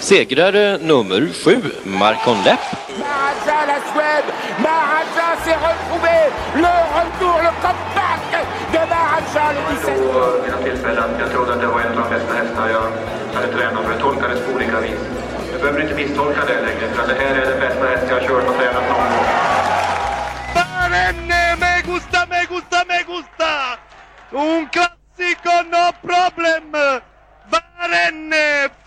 Segrare nummer sju, Marcon Lepp. Maharaja, la Suède. Maharaja s'est retrouvé. Le retour, le comeback de Maharaja le 17. Vid några tillfällen. Jag trodde att det var en av de bästa hästar jag hade tränat för. Det tolkades på olika vis. Du behöver inte misstolka det längre. För det här är den bästa häst jag har kört och tränat någon gång. Barenne, me gusta, me gusta, me gusta! Un classico, no problem! Barenne, me!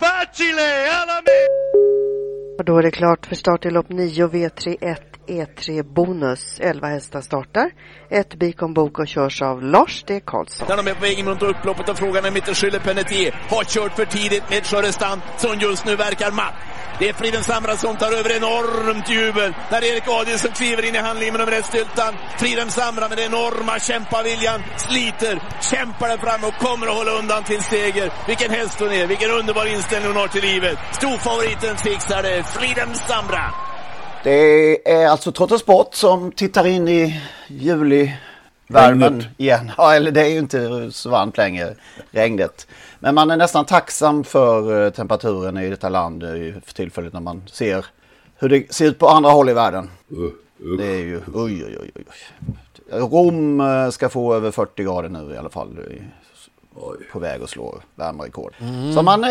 Och då är det klart för start i lopp 9 V31 E3 Bonus. 11 hästar startar. Ett Bikon Bok och körs av Lars D. Karlsson. När de är på väg mot upploppet och frågan är om inte Schüller Pelletier har kört för tidigt med Sjörestam som just nu verkar matt. Det är Friden Samra som tar över enormt jubel när Erik Adielsson kliver in i handlingen med nummer ett Styltan. Friden Samra med den enorma kämpaviljan sliter, kämpar där fram och kommer att hålla undan till seger. Vilken häst hon är, vilken underbar inställning hon har till livet. Storfavoriten fixar det, Friden Samra. Det är alltså Trotto Sport som tittar in i juli julivärmen igen. Ja, eller det är ju inte så varmt längre, regnet. Men man är nästan tacksam för eh, temperaturen i detta land eh, för tillfället när man ser hur det ser ut på andra håll i världen. Det är ju, oj, oj, oj, oj. Rom eh, ska få över 40 grader nu i alla fall. På väg att slå värmerekord. Mm. Så man,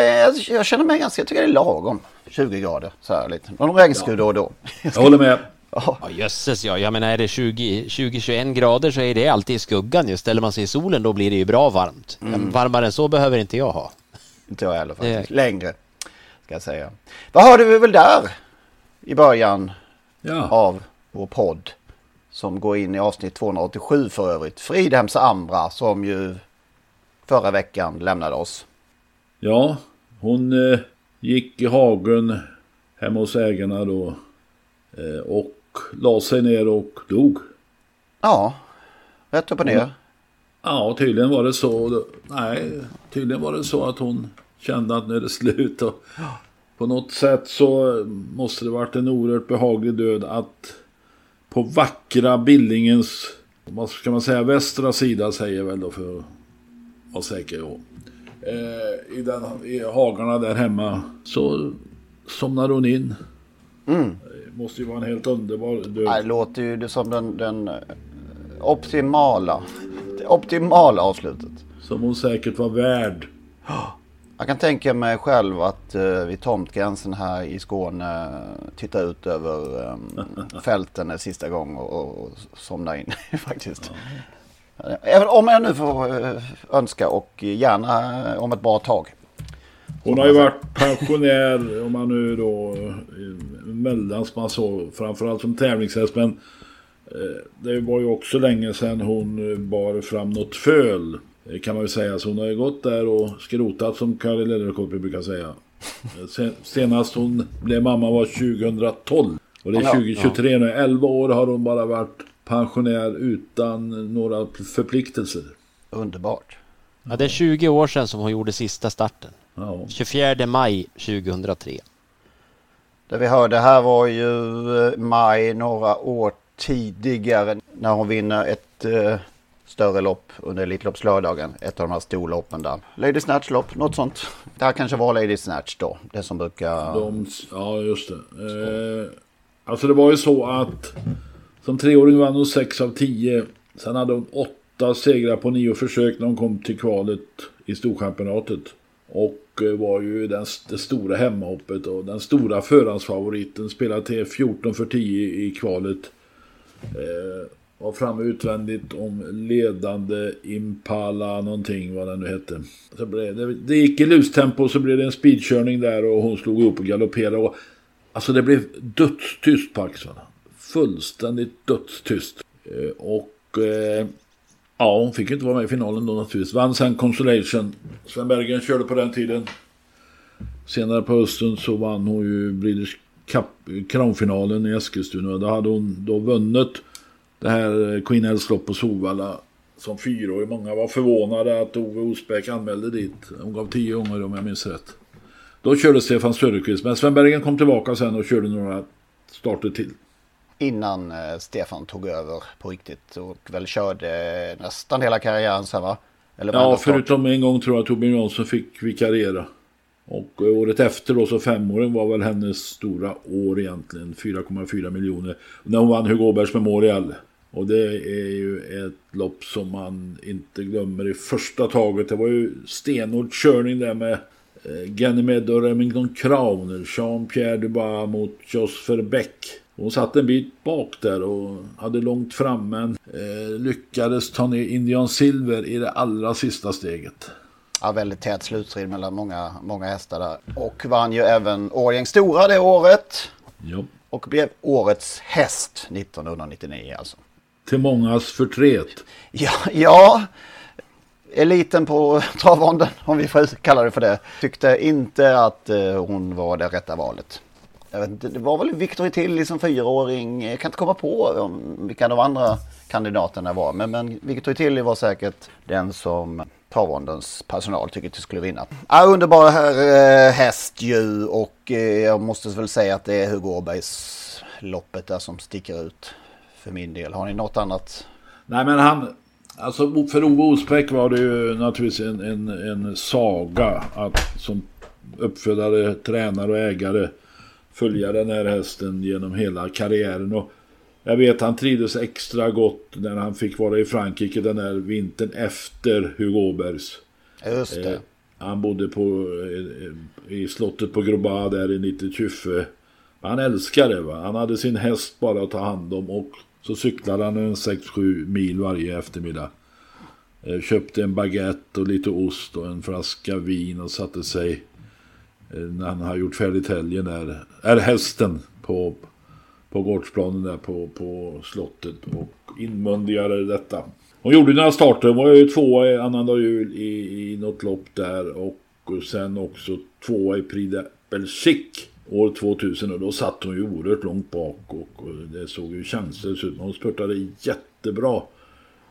jag känner mig ganska, jag tycker det är lagom. 20 grader så här lite. Någon regnskur då och då. Jag håller med. Ja. Ja, jösses ja. Jag menar är det 20, 20-21 grader så är det alltid i skuggan ju. Ställer man sig i solen då blir det ju bra varmt. Mm. Varmare än så behöver inte jag ha. Inte jag heller faktiskt. Det- Längre. Ska jag säga. Vad hörde vi väl där? I början Ja. av vår podd. Som går in i avsnitt 287 för övrigt. Fridhems Ambra som ju förra veckan lämnade oss. Ja, hon eh, gick i hagen hemma hos ägarna då. Eh, och la sig ner och dog. Ja, rätt upp och ner. Ja, tydligen var det så. Nej, tydligen var det så att hon kände att nu är det slut. Och på något sätt så måste det varit en oerhört behaglig död att på vackra Billingens, vad ska man säga, västra sida säger väl då för att vara säker. Då. Eh, i, den, I hagarna där hemma så somnar hon in. Mm. Måste ju vara en helt underbar död. Det låter ju som den, den eh, optimala, det optimala avslutet. Som hon säkert var värd. Jag kan tänka mig själv att uh, vid tomtgränsen här i Skåne eh, titta ut över um, fälten en sista gång och, och, och somna in faktiskt. Även om jag nu får eh, önska och gärna eh, om ett bra tag. Hon har ju varit pensionär om man nu då eh, meldans man så framförallt som tävlingshäst men eh, det var ju också länge sedan hon eh, bar fram något föl kan man ju säga så hon har ju gått där och skrotat som Karin Liljekorpi brukar säga. Sen- Senast hon blev mamma var 2012 och det är Ja, 2023 nu. 11 år har hon bara varit pensionär utan några förpliktelser. Underbart. Ja, det är 20 år sedan som hon gjorde sista starten. Ja. 24 maj 2003. Det vi hörde här var ju eh, maj några år tidigare när hon vinner ett eh, större lopp under Elitloppslördagen. Ett av de här storloppen där. Lady Snatch lopp, något sånt. Det här kanske var Lady Snatch då. Det som brukar... De, ja, just det. Eh, alltså det var ju så att som treåring vann hon 6 av 10. Sen hade hon åtta segrar på nio försök när hon kom till kvalet i Storchampionatet. Och Eh, var ju den, det stora hemmahoppet och den stora förhandsfavoriten. Spelade till 14 för 10 i kvalet. Eh, var framme utvändigt om ledande Impala någonting vad den nu hette. Så blev det, det gick i lustempo så blev det en speedkörning där och hon slog upp och galopperade. Och, alltså det blev dödstyst på axlarna. Fullständigt dödstyst. Eh, och eh, ja, hon fick inte vara med i finalen då naturligtvis. Vann sen Consolation. Sven Bergen körde på den tiden. Senare på hösten så vann hon ju British Cup, kronfinalen i Eskilstuna. Då hade hon då vunnit det här eh, Queen Ells lopp på Solvalla som fyraårig. Många var förvånade att Ove Osbeck anmälde dit. Hon gav tio gånger om jag minns rätt. Då körde Stefan Söderqvist. Men Sven Bergen kom tillbaka sen och körde några starter till. Innan eh, Stefan tog över på riktigt och väl körde nästan hela karriären sen va? Eller ja, förutom en gång tror jag Torbjörn Jansson fick vikariera. Och året efter då så femåringen var väl hennes stora år egentligen. 4,4 miljoner. När hon vann Hugo Åbergs Memorial. Och det är ju ett lopp som man inte glömmer i första taget. Det var ju stenhård körning där med eh, Ganymede och Remington Crowner. Jean-Pierre Dubois mot Jos Verbeck. Hon satt en bit bak där och hade långt fram men eh, lyckades ta ner Indian Silver i det allra sista steget. Ja, väldigt tät slutstrid mellan många, många hästar där. Och vann ju även Årjäng Stora det året. Ja. Och blev årets häst 1999 alltså. Till mångas förtret. Ja, ja. Eliten på travronden, om vi får kalla det för det, tyckte inte att eh, hon var det rätta valet. Jag vet inte, det var väl Victor Tilly som liksom, fyraåring. Jag kan inte komma på vilka de andra kandidaterna var. Men, men Victor Tilly var säkert den som Travondens personal tycker att det skulle vinna. Ja, underbar här, eh, häst ju och eh, jag måste väl säga att det är Hugo Åbergs loppet där som sticker ut för min del. Har ni något annat? Nej men han, alltså för Ove Osbeck var det ju naturligtvis en, en, en saga att som uppfödare, tränare och ägare följa den här hästen genom hela karriären. Och jag vet han trivdes extra gott när han fick vara i Frankrike den här vintern efter Hugo Åbergs. Just det. Eh, han bodde på, eh, i slottet på Groba där i 90 Han älskade det va. Han hade sin häst bara att ta hand om och så cyklade han en 6-7 mil varje eftermiddag. Eh, köpte en baguette och lite ost och en flaska vin och satte sig Eh, när han har gjort färdigt helgen där. Är hästen på på gårdsplanen där på, på slottet och inmundigade detta. Hon gjorde några starter, hon var ju tvåa i annandag jul i, i något lopp där och sen också tvåa i Prix d'Appelchic år 2000 och då satt hon ju oerhört långt bak och det såg ju chanslöst ut. Hon spurtade jättebra.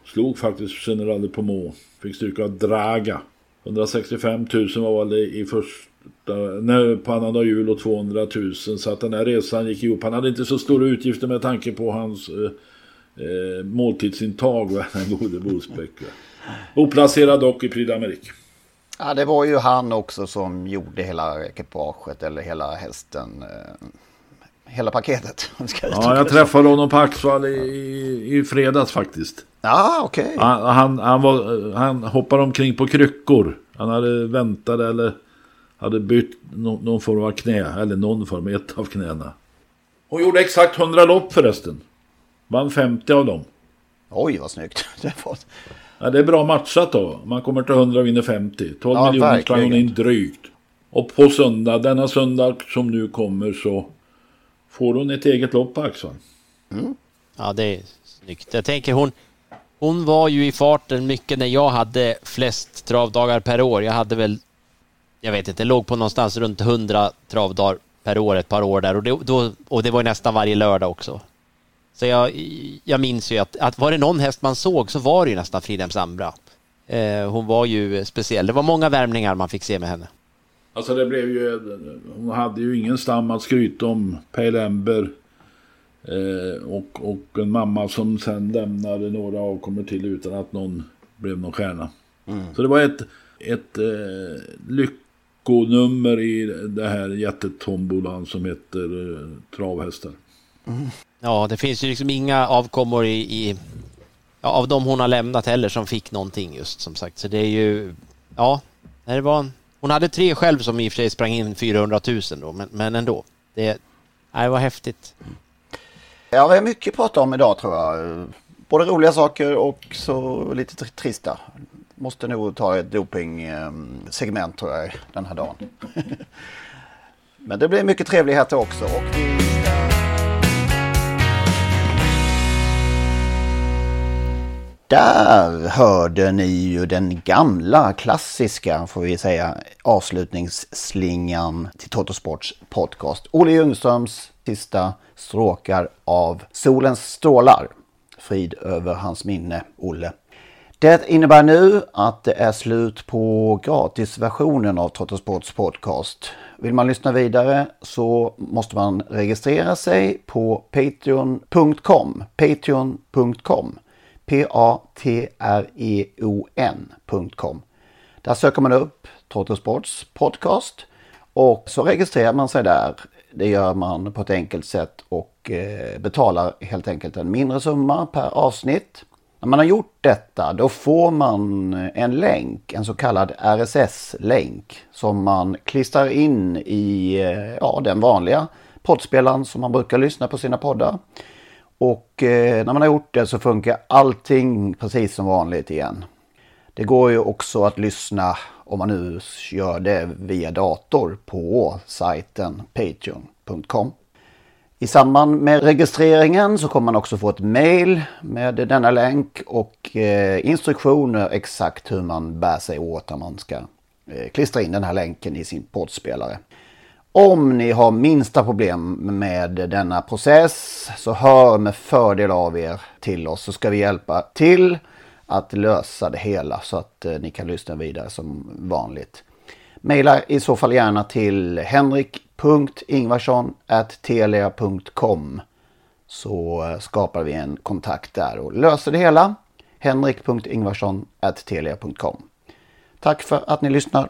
Slog faktiskt Generale Pomo. Fick stryka av Draga. 165 000 var väl i första när, på annandag jul och 200 000. Så att den här resan gick ihop. Han hade inte så stora utgifter med tanke på hans eh, eh måltidsintag, den gode Bosbäck. Oplacerad dock i Prix d'Amérique. Ja, det var ju han också som gjorde hela ekipaget eller hela hästen. Eh, hela paketet. ja, jag träffade honom på Axvall i, i, i fredags faktiskt. Ja, okej. Okay. Han, han, han, var, han hoppade omkring på kryckor. Han hade väntat eller hade bytt någon form av knä. Eller någon form, ett av knäna. Hon gjorde exakt 100 lopp förresten. Vann 50 av dem. Oj, vad snyggt. Det, var... ja, det är bra matchat då. Man kommer till 100 och vinner 50. 12 ja, miljoner sprang hon in drygt. Och på söndag, denna söndag som nu kommer så får hon ett eget lopp på Axel. Mm. Ja, det är snyggt. Jag tänker hon, hon var ju i farten mycket när jag hade flest travdagar per år. Jag hade väl, jag vet inte, låg på någonstans runt 100 travdagar per år ett par år där och det, då, och det var ju nästan varje lördag också. Så jag, jag minns ju att, att var det någon häst man såg så var det ju nästan Fridhem Sambra. Eh, hon var ju speciell. Det var många värmningar man fick se med henne. Alltså det blev ju, hon hade ju ingen stam att skryta om. Pale Ember, Eh, och, och en mamma som sen lämnade några avkommor till utan att någon blev någon stjärna. Mm. Så det var ett, ett eh, lyckonummer i det här jättetombolan som heter eh, travhästar. Mm. Ja, det finns ju liksom inga avkommor i, i ja, av de hon har lämnat heller som fick någonting just som sagt. Så det är ju, ja, det var en Hon hade tre själv som i och för sig sprang in 400 000 då, men, men ändå. Det, det var häftigt. Ja, vi har mycket att prata om idag tror jag. Både roliga saker och så lite trista. Måste nog ta ett dopingsegment ehm, tror jag den här dagen. Men det blir mycket trevligheter också. Och. Där hörde ni ju den gamla klassiska, får vi säga, avslutningsslingan till Totosports podcast. Olle Ljungströms sista stråkar av Solens strålar. Frid över hans minne, Olle. Det innebär nu att det är slut på gratisversionen av Trottosports podcast. Vill man lyssna vidare så måste man registrera sig på patreon.com. Patreon.com. P-A-T-R-E-O-N.com. Där söker man upp Trottosports podcast och så registrerar man sig där. Det gör man på ett enkelt sätt och eh, betalar helt enkelt en mindre summa per avsnitt. När man har gjort detta då får man en länk, en så kallad RSS-länk som man klistrar in i eh, ja, den vanliga poddspelaren som man brukar lyssna på sina poddar. Och eh, när man har gjort det så funkar allting precis som vanligt igen. Det går ju också att lyssna om man nu gör det via dator på sajten patreon.com. I samband med registreringen så kommer man också få ett mail med denna länk och eh, instruktioner exakt hur man bär sig åt när man ska eh, klistra in den här länken i sin poddspelare. Om ni har minsta problem med denna process så hör med fördel av er till oss så ska vi hjälpa till att lösa det hela så att eh, ni kan lyssna vidare som vanligt. Maila i så fall gärna till Henrik henrik.ingvarsson.telia.com så eh, skapar vi en kontakt där och löser det hela. henrik.ingvarsson.telia.com Tack för att ni lyssnar.